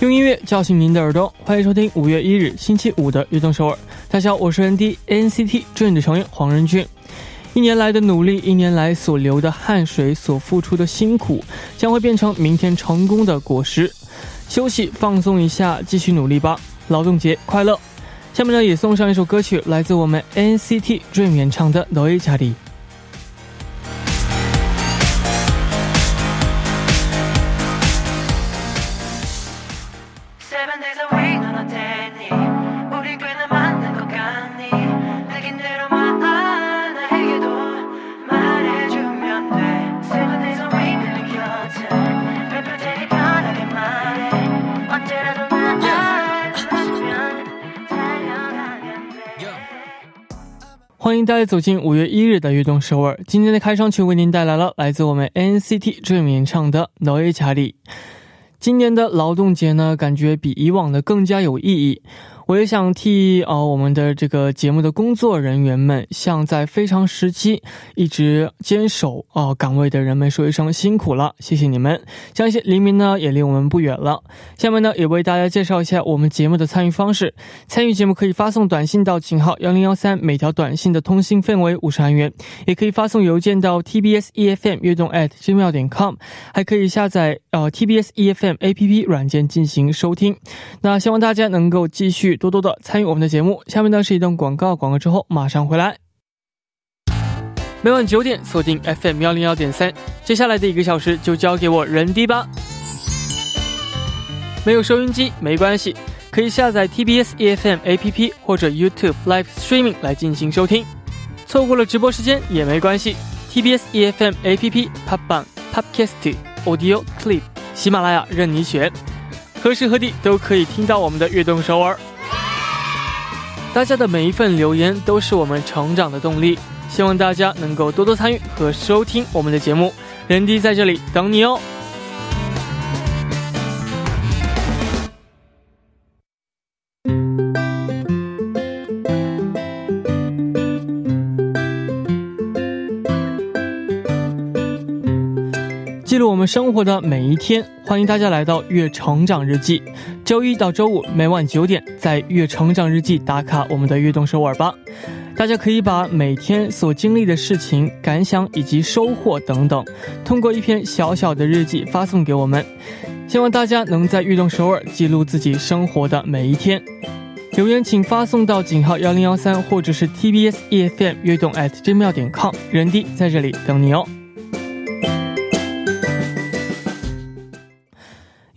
用音乐叫醒您的耳朵，欢迎收听五月一日星期五的悦动首尔。大家好，我是 ND NCT Dream 的成员黄仁俊。一年来的努力，一年来所流的汗水，所付出的辛苦，将会变成明天成功的果实。休息放松一下，继续努力吧！劳动节快乐！下面呢，也送上一首歌曲，来自我们 NCT Dream 演唱的《너의자리》。 欢迎大家走进五月一日的悦动首尔。今天的开场曲为您带来了来自我们 NCT Dream 演唱的《너의자리》。今年的劳动节呢，感觉比以往的更加有意义。 我也想替啊我们的这个节目的工作人员们，向在非常时期一直坚守啊岗位的人们说一声辛苦了，谢谢你们！相信黎明呢也离我们不远了。下面呢也为大家介绍一下我们节目的参与方式。参与节目可以发送短信到井号幺零幺三，每条短信的通信费为五十韩元；也可以发送邮件到 tbs efm 悦动 at gmail 点 com，还可以下载呃 tbs efm app 软件进行收听。那希望大家能够继续。多多的参与我们的节目。下面呢是一段广告，广告之后马上回来。每晚九点锁定 FM 幺零幺点三，接下来的一个小时就交给我人迪吧。没有收音机没关系，可以下载 TBS EFM APP 或者 YouTube Live Streaming 来进行收听。错过了直播时间也没关系，TBS EFM APP、Pop Bang、Podcast、Audio Clip、喜马拉雅任你选，何时何地都可以听到我们的悦动首尔。大家的每一份留言都是我们成长的动力，希望大家能够多多参与和收听我们的节目。人迪在这里等你哦。我们生活的每一天，欢迎大家来到月成长日记。周一到周五每晚九点，在月成长日记打卡我们的悦动首尔吧。大家可以把每天所经历的事情、感想以及收获等等，通过一篇小小的日记发送给我们。希望大家能在悦动首尔记录自己生活的每一天。留言请发送到井号幺零幺三，或者是 TBS EFM 悦动 at gmail 点 com，人弟在这里等你哦。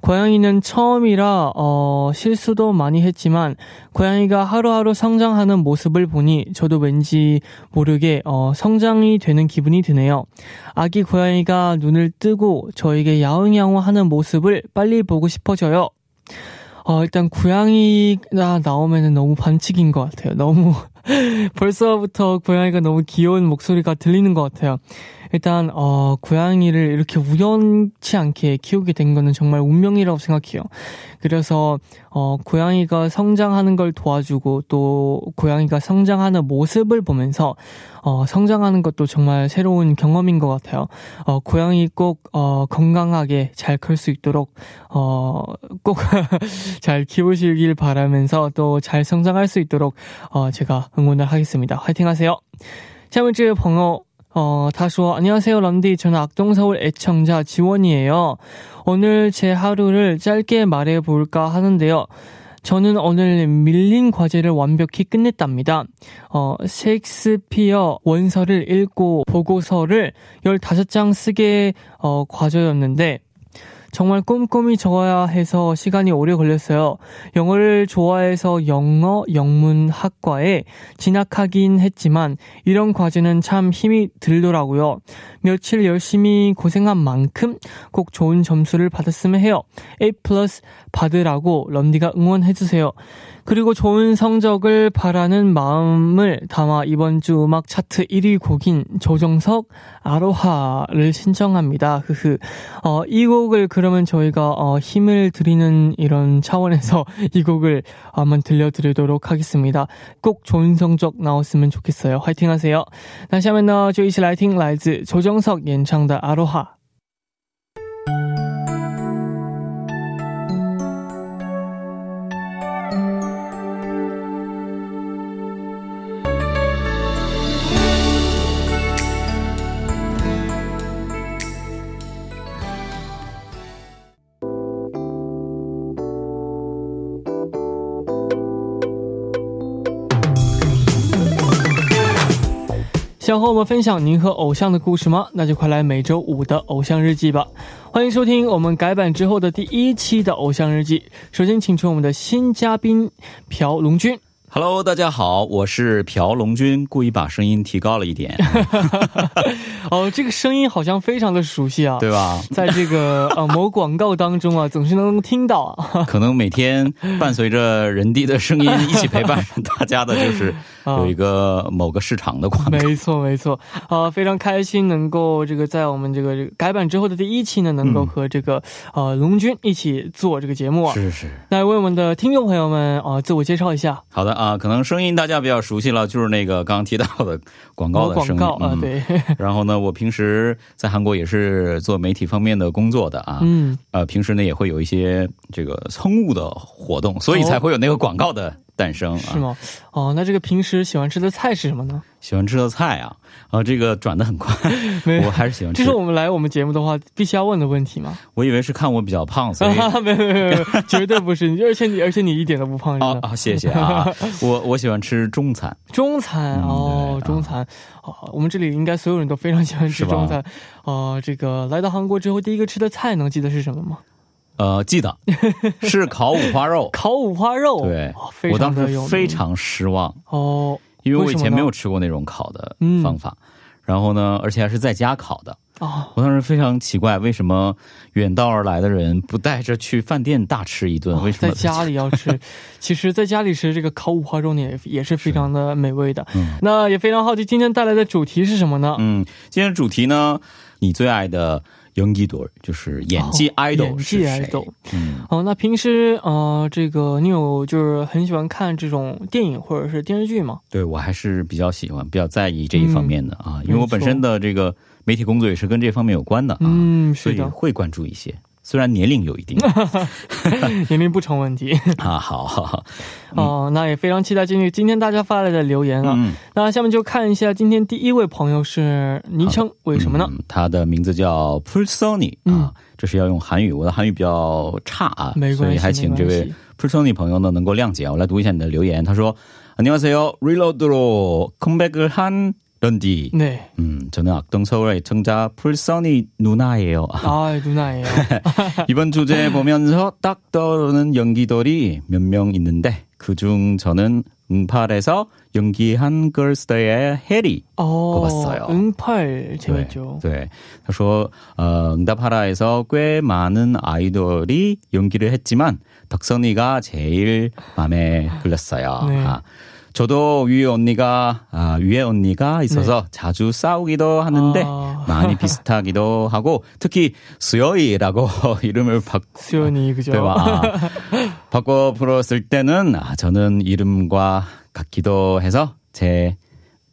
고양이는 처음이라 어, 실수도 많이 했지만 고양이가 하루하루 성장하는 모습을 보니 저도 왠지 모르게 어, 성장이 되는 기분이 드네요. 아기 고양이가 눈을 뜨고 저에게 야옹야옹 하는 모습을 빨리 보고 싶어져요. 어, 일단 고양이가 나오면 너무 반칙인 것 같아요. 너무 벌써부터 고양이가 너무 귀여운 목소리가 들리는 것 같아요. 일단 어 고양이를 이렇게 우연치 않게 키우게 된 거는 정말 운명이라고 생각해요. 그래서 어 고양이가 성장하는 걸 도와주고 또 고양이가 성장하는 모습을 보면서 어 성장하는 것도 정말 새로운 경험인 것 같아요. 어 고양이 꼭 어 건강하게 잘 클 수 있도록 어 꼭 잘 키우시길 바라면서 또 잘 성장할 수 있도록 어 제가 응원을 하겠습니다. 화이팅 하세요. 자, 이번 주 번호 어, 다소 안녕하세요, 런디. 저는 악동서울 애청자 지원이에요. 오늘 제 하루를 짧게 말해 볼까 하는데요. 저는 오늘 밀린 과제를 완벽히 끝냈답니다. 어, 셰익스피어 원서를 읽고 보고서를 15장 쓰게, 어, 과제였는데, 정말 꼼꼼히 적어야 해서 시간이 오래 걸렸어요. 영어를 좋아해서 영어 영문학과에 진학하긴 했지만 이런 과제는 참 힘이 들더라고요. 며칠 열심히 고생한 만큼 꼭 좋은 점수를 받았으면 해요. A 플러스 받으라고 런디가 응원해주세요. 그리고 좋은 성적을 바라는 마음을 담아 이번 주 음악 차트 1위 곡인 조정석 아로하를 신청합니다. 흐흐. 어, 이 곡을 그러면 저희가 어, 힘을 드리는 이런 차원에서 이 곡을 한번 들려드리도록 하겠습니다. 꼭 좋은 성적 나왔으면 좋겠어요. 화이팅 하세요. 那下面呢就一起来听来自조정석演唱的 아로하。 想和我们分享您和偶像的故事吗？那就快来每周五的偶像日记吧！欢迎收听我们改版之后的第一期的偶像日记。首先，请出我们的新嘉宾朴龙君。Hello，大家好，我是朴龙君，故意把声音提高了一点。哦，这个声音好像非常的熟悉啊，对吧？在这个呃某广告当中啊，总是能听到。可能每天伴随着人弟的声音一起陪伴大家的，就是有一个某个市场的广告。没错，没错。啊，非常开心能够这个在我们这个改版之后的第一期呢，能够和这个呃龙军一起做这个节目啊。是是。来为我们的听众朋友们啊自我介绍一下。好的。啊，可能声音大家比较熟悉了，就是那个刚刚提到的广告的声音啊。对。然后呢，我平时在韩国也是做媒体方面的工作的啊。嗯。呃，平时呢也会有一些这个蹭物的活动，所以才会有那个广告的。诞生是吗？哦，那这个平时喜欢吃的菜是什么呢？喜欢吃的菜啊，啊，这个转的很快，我还是喜欢吃。这是我们来我们节目的话必须要问的问题吗？我以为是看我比较胖，所以 没有没有没有，绝对不是。而且你而且你一点都不胖，啊啊，谢谢啊。我我喜欢吃中餐，中餐哦，中餐。哦，我们这里应该所有人都非常喜欢吃中餐。哦，这个来到韩国之后第一个吃的菜能记得是什么吗？呃，记得 是烤五花肉，烤五花肉，对，我当时非常失望哦，因为我以前没有吃过那种烤的方法，然后呢，而且还是在家烤的哦，我当时非常奇怪，为什么远道而来的人不带着去饭店大吃一顿？为什么在家里要吃？其实，在家里吃这个烤五花肉呢，也也是非常的美味的。嗯那也非常好奇，今天带来的主题是什么呢？嗯，今天主题呢，你最爱的。演技多就是演技 idol，演技 idol。嗯，哦，那平时呃，这个你有就是很喜欢看这种电影或者是电视剧吗？对我还是比较喜欢，比较在意这一方面的啊，因为我本身的这个媒体工作也是跟这方面有关的啊，嗯，所以会关注一些。虽然年龄有一定，年龄不成问题啊。好，好，好，哦，那也非常期待今天今天大家发来的留言啊。那下面就看一下今天第一位朋友是昵称，为什么呢？他的名字叫 p u l s o n y 啊，这是要用韩语，我的韩语比较差啊，所以还请这位 p u l s o n y 朋友呢能够谅解。我来读一下你的留言，他说：“안녕하세요，Reload로 컴백을 한。” 런디. 네. 음, 저는 악동 서울의 애청자 풀선이 누나예요. 아, 누나예요. 이번 주제 보면서 딱 떠오르는 연기들이 몇 명 있는데 그중 저는 응팔에서 연기한 걸스데이의 해리 어, 꼽았어요. 응팔 재밌죠. 네. 네. 他说 어, 응답하라에서 꽤 많은 아이돌이 연기를 했지만 덕선이가 제일 마음에 들렸어요. 네. 아, 저도 위에 언니가 아, 위에 언니가 있어서 네. 자주 싸우기도 하는데 아... 많이 비슷하기도 하고 특히 수여이라고 이름을 바 수연이 그죠? 네, 아, 바꿔 불었을 때는 아, 저는 이름과 같기도 해서 제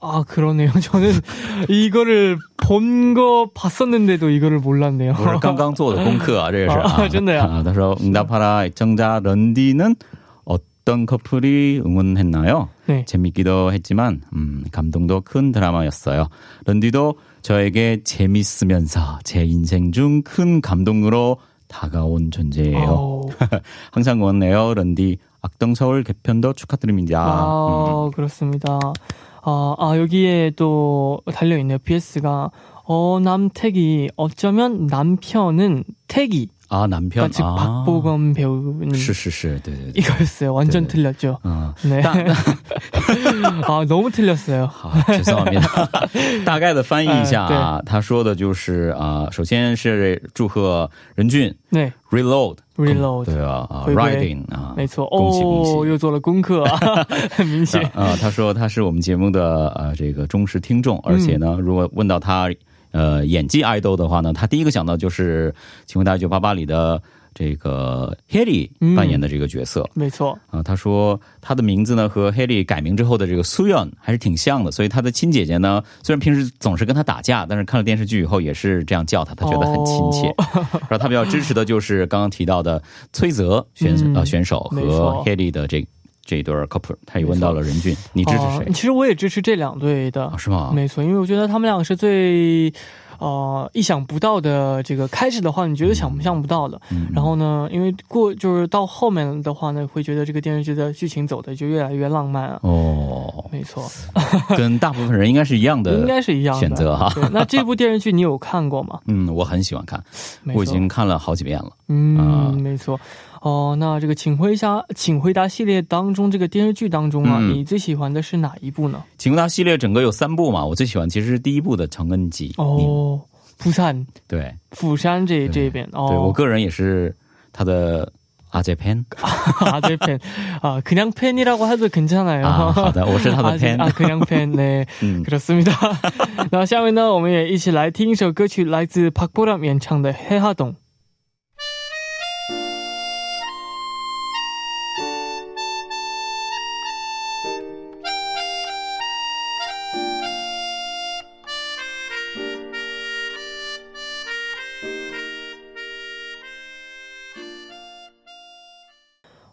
아, 그러네요. 저는 이거를 본 거 봤었는데도 이거를 몰랐네요. 刚刚做的功课啊，这个是啊，真的呀。他说응답하라 애청자 런디는 어떤 커플이 응원했나요? 네. 재밌기도 했지만 음, 감동도 큰 드라마였어요. 런디도 저에게 재밌으면서 제 인생 중 큰 감동으로 다가온 존재예요. 어, 항상 응원해요. 런디 악동 서울 개편도 축하드립니다. 아, 음. 그렇습니다. 아, 아, 여기에 또 달려있네요. BS가. 어, 남택이, 어쩌면 남편은 택이. 아 남편 즉, 아. 박보검 배우님. 是是是 네, 네, 네. 이거였어요. 완전 네. 틀렸죠. 아, 네. 大 아, 너무 틀렸어요. 好，죄송합니다。大概的翻译一下啊，他说的就是啊，首先是祝贺任俊 네, reload Reload 对啊啊回归 riding 啊，没错。恭喜恭喜哦，又做了功课啊，很明显。啊，他说他是我们节目的呃这个忠实听众，而且呢，如果问到他 呃演技爱豆的话呢，他第一个想到就是《请回答一九八八》里的这个 Haley 嗯扮演的这个角色。没错，啊，他说他的名字呢和 Haley 改名之后的这个 Suyeon 还是挺像的，所以他的亲姐姐呢，虽然平时总是跟他打架，但是看了电视剧以后也是这样叫他，他觉得很亲切。哦 然后他比较支持的就是刚刚提到的崔泽选、嗯呃选手和 Haley 的这这一对儿 couple，他也问到了任俊，你支持谁哦？其实我也支持这两队的啊，，是吗？没错，因为我觉得他们两个是最。呃，意想不到的这个开始的话，你觉得想象不到的。嗯然后呢，因为过就是到后面的话呢，会觉得这个电视剧的剧情走的就越来越浪漫啊。哦，没错，跟大部分人应该是一样的，应该是一样的选择哈那这部电视剧你有看过吗？嗯，我很喜欢看，我已经看了好几遍了。嗯，啊没错。哦，那这个请回答，请回答系列当中，这个电视剧当中啊，嗯你最喜欢的是哪一部呢？请回答系列整个有三部嘛？我最喜欢其实是第一部的《长恩记》。嗯，哦，釜山、对。釜山这这边哦，对我个人也是他的阿杰 팬。 아, 제 팬. 아, 그냥 팬이라고 해도 괜찮아요. 啊，好的，我是他的 아, 팬。 아, 그냥 팬. 네. 嗯， 그렇습니다. 那下面呢，我们也一起来听一首歌曲，来自 박보람 演唱的《黑哈洞》。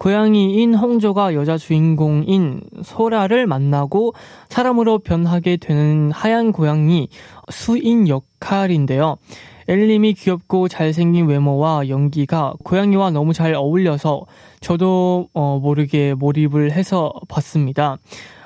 고양이인 홍조가 여자 주인공인 소라를 만나고 사람으로 변하게 되는 하얀 고양이 수인 역할인데요. 엘님이 귀엽고 잘생긴 외모와 연기가 고양이와 너무 잘 어울려서 저도 어, 모르게 몰입을 해서 봤습니다.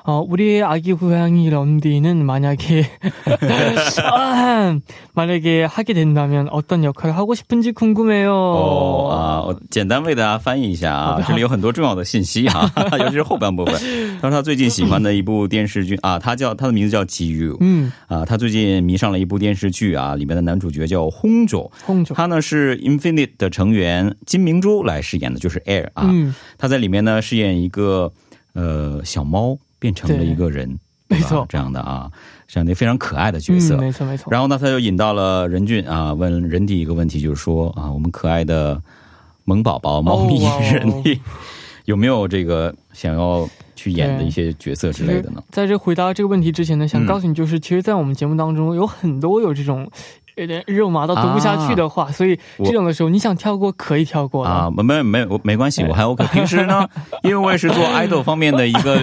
어, 우리의 아기 고양이 런디는 만약에 아, 만약에 하게 된다면 어떤 역할을 하고 싶은지 궁금해요. 哦啊，我简单为大家翻译一下啊，这里有很多重要的信息哈、尤其是后半部分。他说他最近喜欢的一部电视剧啊，他叫他的名字叫基 u 嗯，啊，他最近迷上了一部电视剧啊，里面的男主角叫轰九， 홍조. 他呢是 Infinite 的成员金明珠来饰演的，就是 Air 啊。嗯，他在里面呢饰演一个呃小猫 变成了一个人，没错这样的啊，这样的非常可爱的角色。嗯，没错没错。然后呢，他就引到了任俊啊，问任迪一个问题，就是说啊，我们可爱的萌宝宝猫咪任弟、有没有这个想要去演的一些角色之类的呢？在这回答这个问题之前呢，想嗯告诉你，就是、其实，在我们节目当中有很多有这种有点肉麻到读不下去的话，所以这种的时候你想跳过可以跳过。啊，没没没我没关系，我还 OK。平时呢，因为我也是做 idol 方面的一个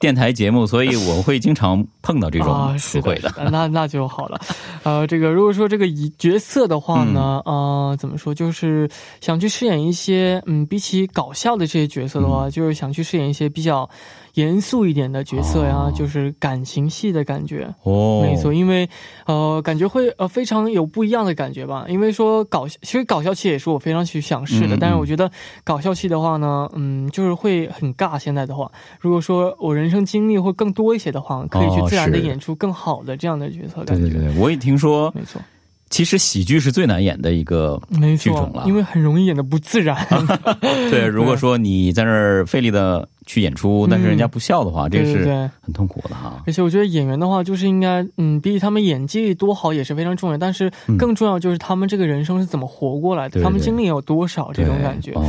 电台节目，所以我会经常碰到这种啊，词汇的。是的，的那那就好了。呃，这个如果说这个以角色的话呢，嗯呃，怎么说，就是想去饰演一些，嗯，比起搞笑的这些角色的嗯话，就是想去饰演一些比较严肃一点的角色呀，哦就是感情戏的感觉。哦，没错，因为呃，感觉会呃非常有不一样的感觉吧。因为说搞笑，其实搞笑戏也是我非常去想试的，但是我觉得搞笑戏的话呢，嗯，就是会很尬。现在的话，如果说我人生经历会更多一些的话，可以去哦自然的演出更好的这样的角色。感觉对对对对，我也听说没错，其实喜剧是最难演的一个剧种了，因为很容易演的不自然。对，如果说你在那儿费力的去演出，但是人家不笑的话，这个是很痛苦的哈。而且我觉得演员的话，就是应该，嗯，比起他们演技多好也是非常重要，但是更重要就是他们这个人生是怎么活过来的，他们经历有多少这种感觉。哦，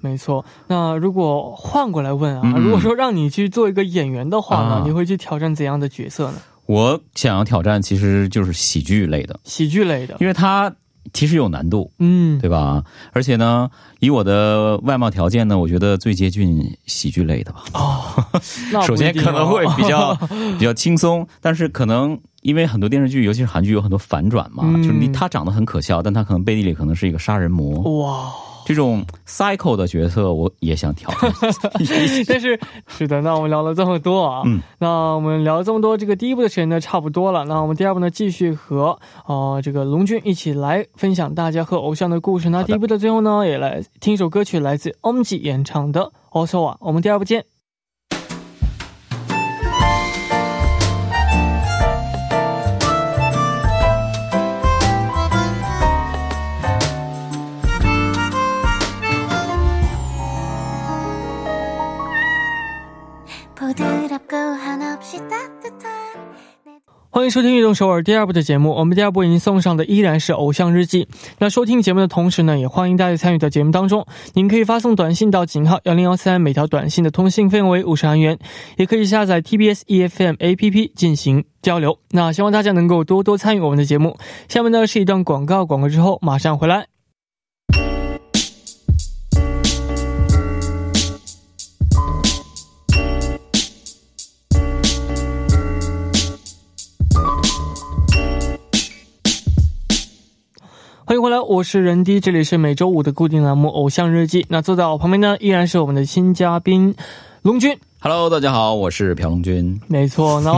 没错。那如果换过来问啊，如果说让你去做一个演员的话呢，你会去挑战怎样的角色呢？我想要挑战，其实就是喜剧类的，喜剧类的，因为它其实有难度，嗯，对吧？而且呢，以我的外貌条件呢，我觉得最接近喜剧类的吧。哦，首先可能会比较 比较轻松，但是可能因为很多电视剧，尤其是韩剧，有很多反转嘛，就是你他长得很可笑，但他可能背地里可能是一个杀人魔。哇。这种 cycle 的角色我也想挑战，但是是的，那我们聊了这么多啊，嗯，那我们聊了这么多，这个第一部的时间呢差不多了，那我们第二部呢继续和呃这个龙君一起来分享大家和偶像的故事。那第一部的最后呢，也来听一首歌曲，来自 OMG 演唱的 Also 啊，我们第二部见。收听《运动首尔》第二部的节目。我们第二部已经送上的依然是《偶像日记》。那收听节目的同时呢，也欢迎大家参与到节目当中。您可以发送短信到井号幺零幺三，每条短信的通信费用为五十韩元。也可以下载 TBS EFM APP 进行交流。那希望大家能够多多参与我们的节目。下面呢是一段广告，广告之后马上回来。欢迎回来，我是任迪，这里是每周五的固定栏目《偶像日记》。那坐在我旁边呢，依然是我们的新嘉宾龙君。Hello，大家好，我是朴龙军。没错，那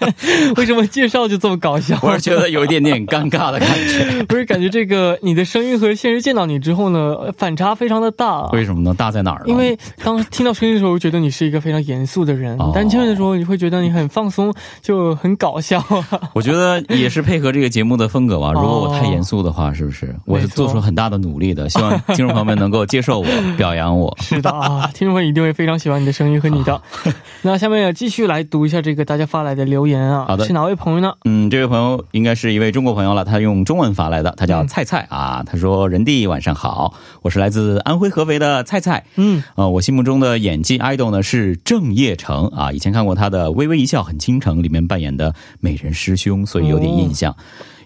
为什么介绍就这么搞笑？我是觉得有一点点尴尬的感觉。不是，感觉这个你的声音和现实见到你之后呢，反差非常的大。为什么呢？大在哪儿呢？因为当听到声音的时候，觉得你是一个非常严肃的人；但听的时候，你会觉得你很放松，就很搞笑。我觉得也是配合这个节目的风格吧。如果我太严肃的话，是不是？我是做出很大的努力的，希望听众朋友们能够接受我、表扬我。是的啊，听众朋友一定会非常喜欢你的声音和你的。那下面也继续来读一下这个大家发来的留言啊。好的，是哪位朋友呢？嗯，这位朋友应该是一位中国朋友了，他用中文发来的，他叫菜菜啊。他说：“人弟晚上好，我是来自安徽合肥的菜菜。嗯，呃，我心目中的演技 idol 呢是郑业成啊，以前看过他的《微微一笑很倾城》里面扮演的美人师兄，所以有点印象。”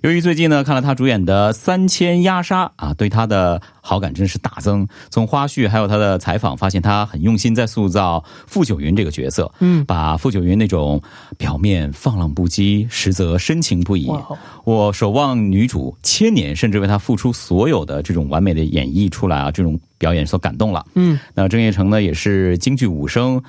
由于最近呢看了他主演的《三千鸦杀》啊，对他的好感真是大增。从花絮还有他的采访，发现他很用心在塑造傅九云这个角色，嗯，把傅九云那种表面放浪不羁，实则深情不已。我守望女主千年，甚至为她付出所有的这种完美的演绎出来啊，这种表演所感动了。嗯，那郑业成呢也是京剧武生。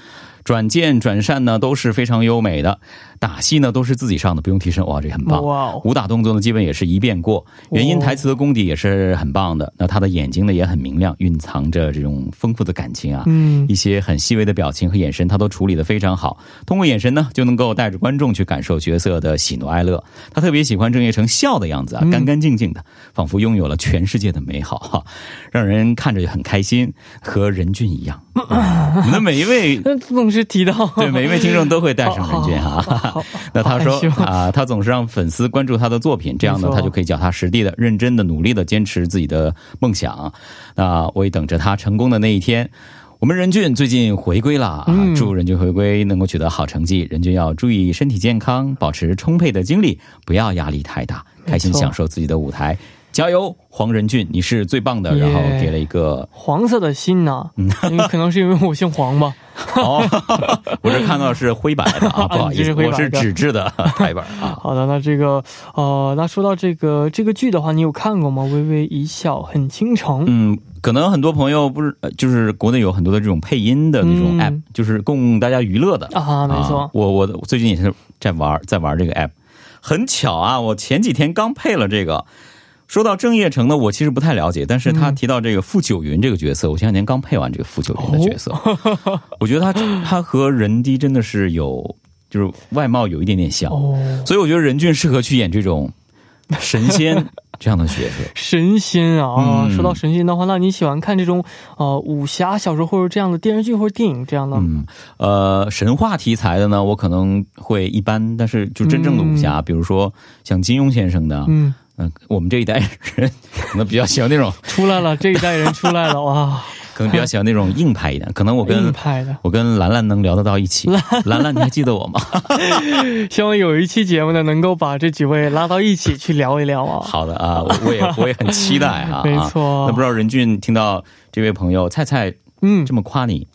转剑转扇呢都是非常优美的，打戏呢都是自己上的，不用替身，哇，这很棒。哇武打动作呢基本也是一遍过，原因台词的功底也是很棒的。那他的眼睛呢也很明亮，蕴藏着这种丰富的感情啊，嗯，一些很细微的表情和眼神，他都处理的非常好。通过眼神呢，就能够带着观众去感受角色的喜怒哀乐。他特别喜欢郑业成笑的样子啊，干干净净的，仿佛拥有了全世界的美好哈，让人看着就很开心，和任俊一样。我们的每一位 总。是提到对每一位听众都会带上任俊啊，那他说 啊，他总是让粉丝关注他的作品，这样呢，他就可以脚踏实地的、认真的、努力的坚持自己的梦想。那我也等着他成功的那一天。我们任俊最近回归了啊，祝任俊回归能够取得好成绩。任俊要注意身体健康，保持充沛的精力，不要压力太大，开心享受自己的舞台。加油，黄仁俊，你是最棒的。然后给了一个黄色的心呢，可能是因为我姓黄吧。哦，我这看到是灰白的啊，不好意思，我是纸质的台本啊。好的，那这个呃，那说到这个这个剧的话，你有看过吗？微微一笑很倾城。嗯，可能很多朋友不是，就是国内有很多的这种配音的那种 app，就是供大家娱乐的啊。没错，我我最近也是在玩，在玩这个 app。很巧啊，我前几天刚配了这个。说到郑业成呢，我其实不太了解，但是他提到这个傅九云这个角色，我前两天刚配完这个傅九云的角色，我觉得他他和任迪真的是有，就是外貌有一点点像，所以我觉得任俊适合去演这种神仙。这样的角色。神仙啊！嗯说到神仙的话，那你喜欢看这种呃武侠小说或者这样的电视剧或者电影这样的？嗯，呃，神话题材的呢，我可能会一般，但是就真正的武侠，比如说像金庸先生的，嗯，嗯、我们这一代人可能比较喜欢那种，出来了，这一代人出来了哇！可能比较喜欢那种硬派一点。可能我硬跟派的，我跟兰兰能聊得到一起。兰兰，你还记得我吗？希望有一期节目呢，能够把这几位拉到一起去聊一聊啊。好的啊，我我也我也很期待啊。没错啊那不知道任俊听到这位朋友菜菜嗯这么夸你，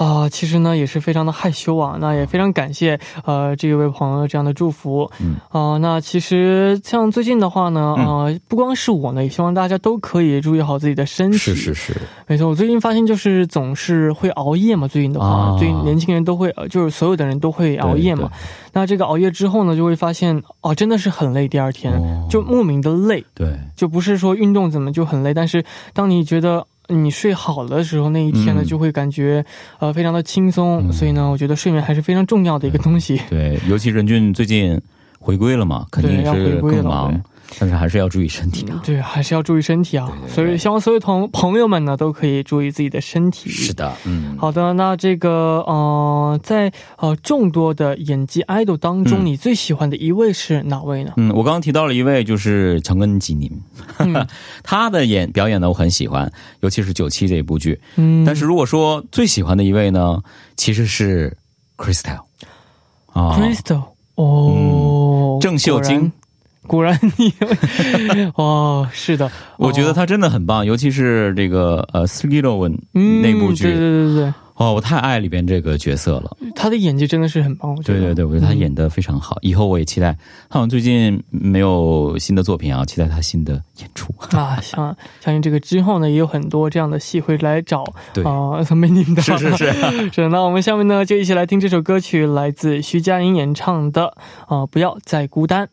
啊、其实呢也是非常的害羞啊，那也非常感谢呃这一位朋友这样的祝福。嗯啊、那其实像最近的话呢，呃，不光是我呢，也希望大家都可以注意好自己的身体。是是是，没错，我最近发现就是总是会熬夜嘛，最近的话，啊最近年轻人都会，呃就是所有的人都会熬夜嘛。那这个熬夜之后呢，就会发现哦，真的是很累，第二天、哦就莫名的累，对就不是说运动怎么就很累，但是当你觉得。你睡好的时候，那一天呢、嗯。就会感觉呃非常的轻松，嗯。所以呢，我觉得睡眠还是非常重要的一个东西。对，尤其任俊最近回归了嘛，肯定是更忙对，但是还是要注意身体。啊。对，还是要注意身体啊。对对对。所以希望所有同朋友们呢都可以注意自己的身体。是的，嗯，好的，那这个呃，在呃众多的演技 idol 当中，嗯。你最喜欢的一位是哪位呢？嗯，我刚刚提到了一位，就是陈恩吉宁，嗯。他的演表演呢，我很喜欢，尤其是九七这一部剧。嗯，但是如果说最喜欢的一位呢，其实是 Crystal 啊。Crystal 哦，郑秀晶果然，你 哦，是的，我觉得哦他真的很棒，尤其是这个呃《l o n 嗯那部剧，对对对对哦，我太爱里边这个角色了。他的演技真的是很棒，我觉得。对对对，我觉得他演的非常好。以后我也期待，他好像最近没有新的作品啊，期待他新的演出。啊，相相信这个之后呢，也有很多这样的戏会来找对，啊陈美宁的。是是是，是，那我们下面呢就一起来听这首歌曲，来自徐佳莹演唱的啊、不要再孤单》。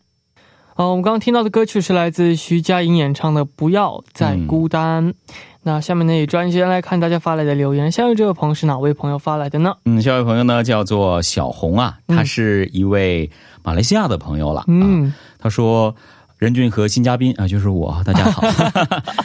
啊、我们刚刚听到的歌曲是来自徐佳莹演唱的《不要再孤单》那下面呢，也抓紧时间来看大家发来的留言。下面这位朋友是哪位朋友发来的呢？嗯，下一位朋友呢叫做小红啊，嗯他是一位马来西亚的朋友了。啊，嗯，他说。任俊和新嘉宾啊，就是我，大家好，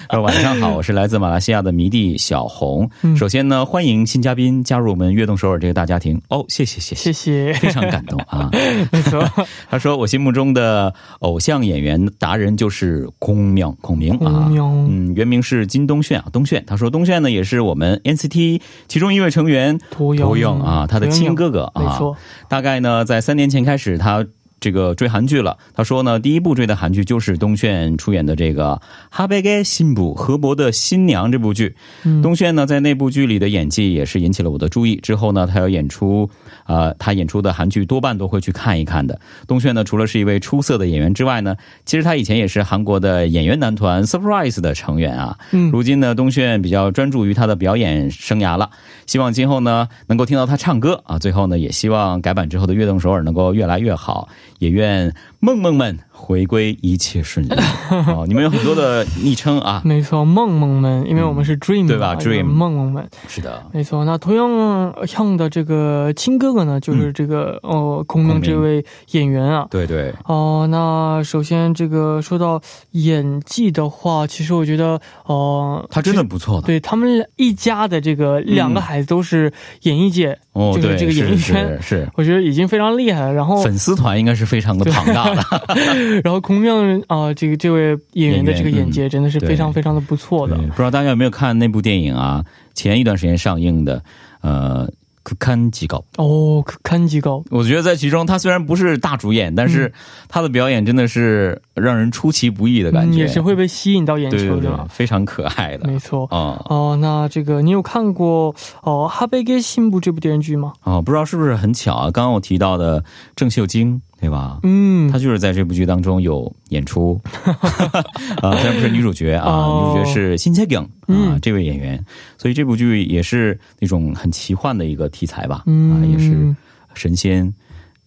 他 说晚上好，我是来自马来西亚的迷弟小红。嗯。首先呢，欢迎新嘉宾加入我们悦动首尔这个大家庭。哦，谢谢谢谢，谢谢，非常感动啊。没错，他说我心目中的偶像演员达人就是孔明，孔明啊，嗯，原名是金东炫啊，东炫。他说东炫呢也是我们 NCT 其中一位成员涂涂勇啊，他的亲哥哥啊，没错，大概呢在三年前开始他。这个追韩剧了，他说呢，第一部追的韩剧就是东炫出演的这个《哈贝盖新部河伯的新娘》这部剧。嗯东炫呢在那部剧里的演技也是引起了我的注意。之后呢，他要演出，呃，他演出的韩剧多半都会去看一看的。东炫呢，除了是一位出色的演员之外呢，其实他以前也是韩国的演员男团 Surprise 的成员啊。嗯，如今呢，东炫比较专注于他的表演生涯了，希望今后呢能够听到他唱歌啊。最后呢，也希望改版之后的悦动首尔能够越来越好，也愿梦梦们回归一切顺利。哦，你们有很多的昵称啊，没错，梦梦们，因为我们是 dream，、对吧 dream 梦梦们，是的，没错。那同样像的这个亲哥哥呢，就是这个、哦孔明这位演员啊。对对，哦、那首先这个说到演技的话，其实我觉得，哦、他真的不错的。对他们一家的这个两个孩子都是演艺界，哦，就是对，这个演艺是圈是是我觉得已经非常厉害了。然后，粉丝团应该是非常的庞大的。然后孔明啊、这个这位演员的这个演技真的是非常非常的不错的对。不知道大家有没有看那部电影啊？前一段时间上映的，呃，可堪极高。哦，可堪极高。我觉得在其中，他虽然不是大主演，但是他的表演真的是让人出其不意的感嗯，觉，也是会被吸引到眼对对对球的。，非常可爱的没错。啊哦，那这个你有看过哦《哈贝给新部》这部电视剧吗？哦，不知道是不是很巧啊？刚刚我提到的郑秀晶，对吧？嗯她，就是在这部剧当中有演出，啊，虽然不是女主角啊，哦女主角是辛切景啊嗯，这位演员，所以这部剧也是那种很奇幻的一个题材吧，嗯啊，也是神仙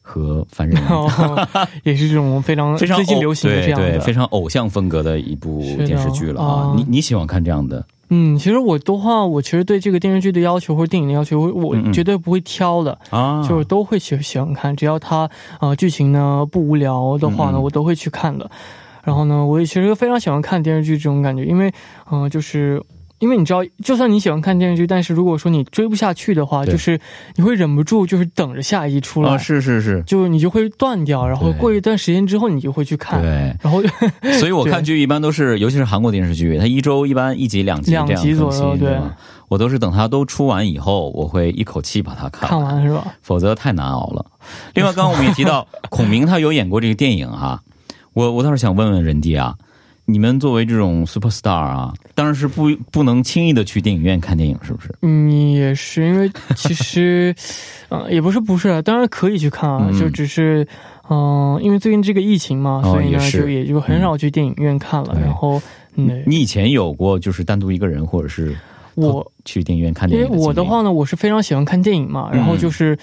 和凡人。哦，也是这种非常非常最近流行的这样的。对对，非常偶像风格的一部电视剧了啊哦！你你喜欢看这样的？嗯，其实我的话，我其实对这个电视剧的要求或者电影的要求，我嗯嗯绝对不会挑的，啊，就是都会喜喜欢看，只要它呃剧情呢不无聊的话呢，我都会去看的。然后呢，我也其实非常喜欢看电视剧这种感觉，因为嗯、呃就是。因为你知道，就算你喜欢看电视剧，但是如果说你追不下去的话，就是你会忍不住，就是等着下一集出来，啊，是是是，就你就会断掉，然后过一段时间之后你就会去看，对。然后 所以我看剧一般都是，尤其是韩国电视剧，它一周一般一集两集这样两集左右对。我都是等它都出完以后，我会一口气把它看看完是吧？否则太难熬了。另外，刚刚我们也提到 孔明他有演过这个电影啊、我我倒是想问问人弟啊，你们作为这种 super star 啊，当然是不不能轻易的去电影院看电影，是不是？嗯，也是因为其实，呃，也不是不是，当然可以去看啊，嗯就只是，嗯、因为最近这个疫情嘛，哦所以呢也就也就很少去电影院看了。对然后，嗯，你以前有过就是单独一个人或者是我去电影院看电影因为？我的话呢，我是非常喜欢看电影嘛，嗯然后就是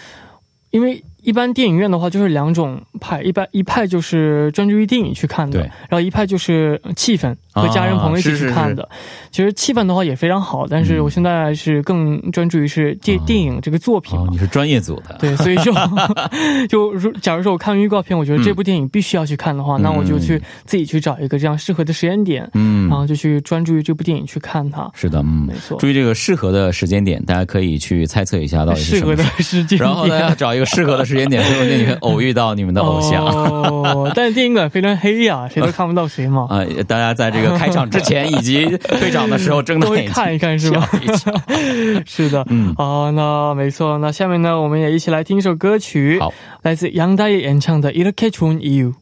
因为。一般电影院的话就是两种派，一般一派就是专注于电影去看的，然后一派就是气氛和家人朋友一起啊是是去看的。其实气氛的话也非常好，但是嗯我现在是更专注于是电、啊电影这个作品。你是专业组的，对，所以 就就如假如说我看预告片，我觉得这部电影必须要去看的话，嗯。那我就去自己去找一个这样适合的时间点，嗯。然，后就去专注于这部电影去看它。是的，嗯。没，错。注意这个适合的时间点，大家可以去猜测一下到底是适合的什么时间点，然后呢，要找一个适合的时间点，是不是你会偶遇到你们的偶像？哦，但是电影馆非常黑呀、谁都看不到谁嘛。啊、大家在这个开场之前以及退场的时候，睁大都会眼睛看一看是吧瞧一瞧是的，嗯啊、那没错。那下面呢，我们也一起来听一首歌曲，好，来自杨大爷演唱的《이렇게좋은이유》。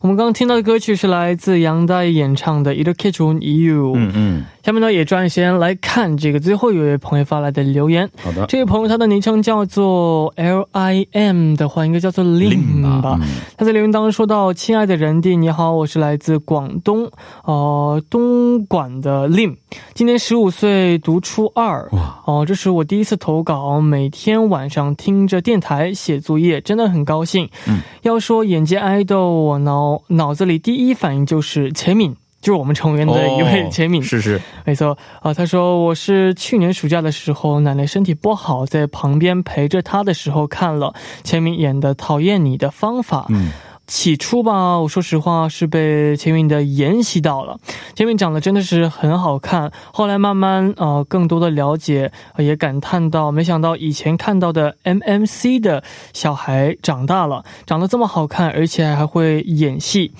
我们刚刚听到的歌曲是来自杨代演唱的 it'll kick 中 u 嗯嗯。下面呢也抓紧时间来看这个最后一位朋友发来的留言。好的。这位朋友他的昵称叫做 LIM 的话应该叫做 Lim 吧他在留言当中说到亲爱的人弟你好我是来自广东呃东莞的 Lim 今年十五岁，读初二。哇，哦，这是我第一次投稿，每天晚上听着电台写作业，真的很高兴。嗯，要说眼界爱豆，我脑脑子里第一反应就是钱敏。”就是我们成员的一位哦钱敏，是是，没错啊，他说我是去年暑假的时候，奶奶身体不好，在旁边陪着她的时候看了钱敏演的《讨厌你的方法》。嗯，起初吧，我说实话是被钱敏的颜吸到了，钱敏长得真的是很好看。后来慢慢呃更多的了解，也感叹到，没想到以前看到的 MMC 的小孩长大了，长得这么好看，而且还会演戏。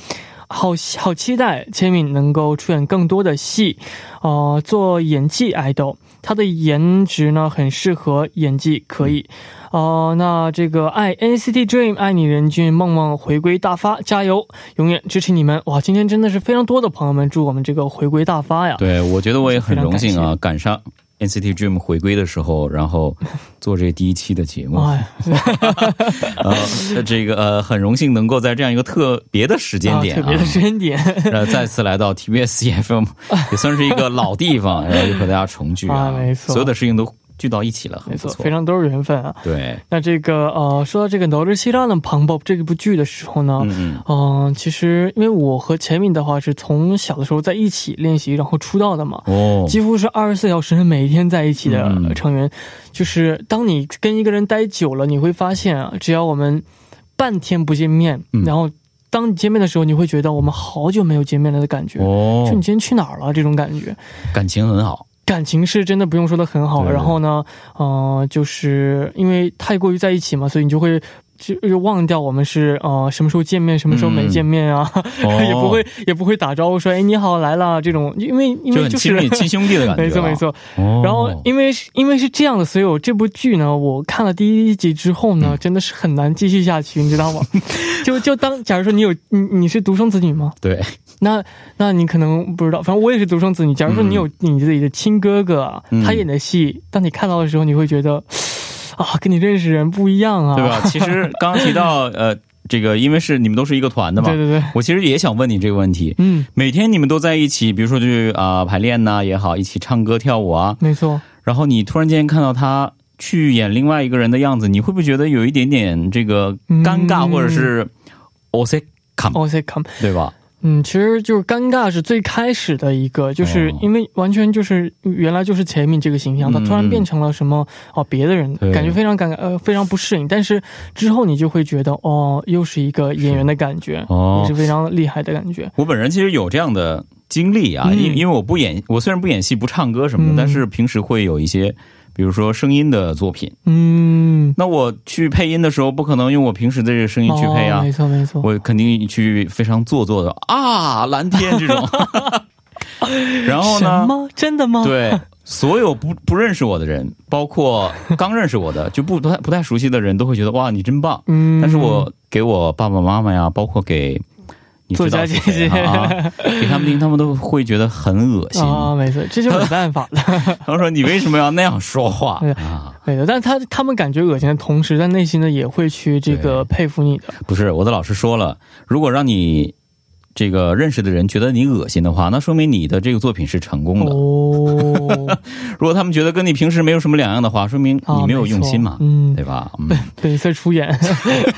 好好期待千敏能够出演更多的戏，呃，做演技爱豆，她的颜值呢很适合演技，可以。哦、那这个爱 NCT Dream 爱你人俊梦梦回归大发，加油，永远支持你们！哇，今天真的是非常多的朋友们祝我们这个回归大发呀！对，我觉得我也很荣幸啊，赶上 NCT Dream 回归的时候，然后做这第一期的节目，哎，呃，这个呃，很荣幸能够在这样一个特别的时间点啊啊特别的，时间点，呃，再次来到 TBS EFM，也算是一个老地方，然后又和大家重聚啊，啊没错所有的事情都聚到一起了没错非常都是缘分啊。对。那这个呃说到这个哪吒西拉的庞博这部剧的时候呢嗯其实因为我和前敏的话是从小的时候在一起练习然后出道的嘛哦。几乎是二十四小时每天在一起的成员。就是当你跟一个人待久了你会发现啊只要我们半天不见面然后当你见面的时候你会觉得我们好久没有见面了的感觉。哦。就你今天去哪儿了？这种感觉。感情很好。感情是真的不用说的很好。然后呢，呃，就是因为太过于在一起嘛，所以你就会就就忘掉我们是呃什么时候见面，什么时候没见面啊，哦 也不会也不会打招呼说哎你好来了这种，因为因为就是很 亲兄弟的感觉，没错没。错。哦，然后因为是因为是这样的，所以我这部剧呢，我看了第一集之后呢，嗯真的是很难继续下去，你知道吗？就就当假如说你有你你是独生子女吗？对，那那你可能不知道，反正我也是独生子女。假如说你有你自己的亲哥哥他演的戏，当你看到的时候，你会觉得啊，跟你认识人不一样啊，对吧？其实刚 刚提到呃，这个因为是你们都是一个团的嘛，对对对，我其实也想问你这个问题。嗯，每天你们都在一起，比如说去啊、排练呐、也好，一起唱歌跳舞啊，没错，然后你突然间看到他去演另外一个人的样子，你会不会觉得有一点点这个尴尬，或者是 o s e k a m o s e k a m 对吧？嗯，其实就是尴尬是最开始的一个，就是因为完全就是原来就是前面这个形象，他突然变成了什么哦别的人，感觉非常尴尬，呃非常不适应。但是之后你就会觉得哦，又是一个演员的感觉，也是非常厉害的感觉。我本人其实有这样的经历啊，因因为我不演，我虽然不演戏、不唱歌什么的，但是平时会有一些。比如说声音的作品，嗯，那我去配音的时候，不可能用我平时的这个声音去配啊，没错没错，我肯定去非常做作的啊，蓝天这种。然后呢？什么？真的吗？对，所有不不认识我的人，包括刚认识我的就不不太不太熟悉的人都会觉得哇，你真棒。嗯，但是我给我爸爸妈妈呀，包括给。作家姐姐，给他们听，他们都会觉得很恶心啊！没错，这就没办法了。他们说：“你为什么要那样说话？”啊，没错，但是他他们感觉恶心的同时，在内心呢也会去这个佩服你的。不是，我的老师说了，如果让你。这个认识的人觉得你恶心的话，那说明你的这个作品是成功的。哦，如果他们觉得跟你平时没有什么两样的话，说明你没有用心嘛，嗯，对吧？对，本色出演，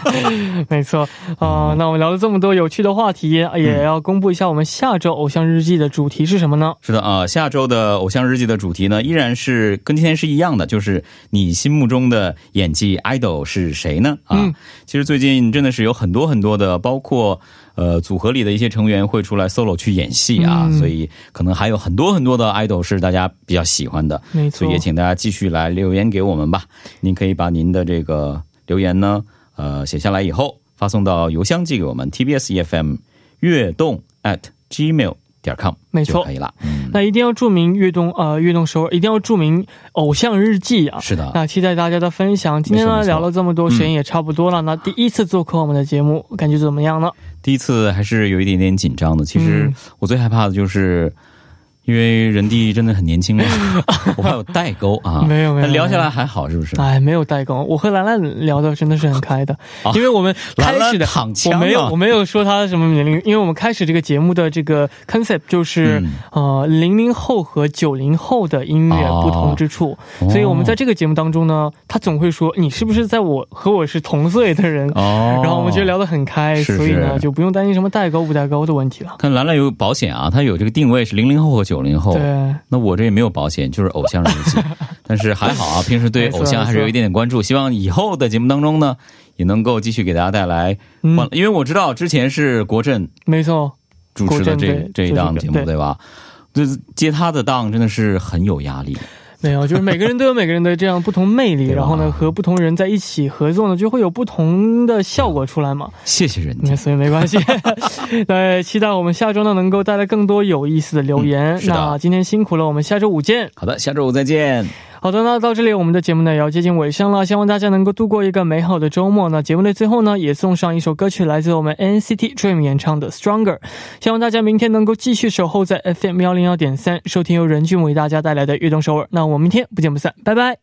没错啊。那我们聊了这么多有趣的话题，也要公布一下我们下周偶像日记的主题是什么呢？是的啊，下周的偶像日记的主题呢，依然是跟今天是一样的，就是你心目中的演技 idol 是谁呢？啊，其实最近真的是有很多很多的，包括。呃，组合里的一些成员会出来 solo 去演戏啊，所以可能还有很多很多的 idol 是大家比较喜欢的，没错。所以也请大家继续来留言给我们吧。您可以把您的这个留言呢，呃，写下来以后发送到邮箱寄给我们 tbs efm 悦动 at gmail。点 com 没错，可以了。那一定要注明悦动呃悦动首尔，一定要注明偶像日记啊。是的，那期待大家的分享。今天呢聊了这么多，时间也差不多了。那第一次做客我们的节目，感觉怎么样呢？第一次还是有一点点紧张的。其实我最害怕的就是。因为人弟真的很年轻嘛，我怕有代沟啊。没有没有，聊下来还好是不是？哎，没有代沟。我和兰兰聊的真的是很开的，因为我们开始的我没有我没有说他什么年龄，因为我们开始这个节目的这个 concept 就是呃零零后和九零后的音乐不同之处，所以我们在这个节目当中呢，他总会说你是不是在我和我是同岁的人，然后我们就聊得很开，所以呢就不用担心什么代沟不代沟的问题了。看兰兰有保险啊，他有这个定位是零零后和九。九零后，对，那我这也没有保险，就是偶像日记，但是还好啊，平时对偶像还是有一点点关注，希望以后的节目当中呢，也能够继续给大家带来嗯，因为我知道之前是国振，没错，主持的这这一档节目，对。吧？就是接他的档真的是很有压力。没有，就是每个人都有每个人的这样不同魅力，然后呢，和不同人在一起合作呢，就会有不同的效果出来嘛。谢谢人家，所以没关系。那期待我们下周呢能够带来更多有意思的留言。那今天辛苦了，我们下周五见。好的，下周五再见。好的，那到这里我们的节目呢也要接近尾声了，希望大家能够度过一个美好的周末。那节目的最后呢，也送上一首歌曲，来自我们 N C T Dream 演唱的《Stronger》，希望大家明天能够继续守候在 F M 幺零幺点三，收听由任俊为大家带来的悦动首尔。那我们明天不见不散，拜拜。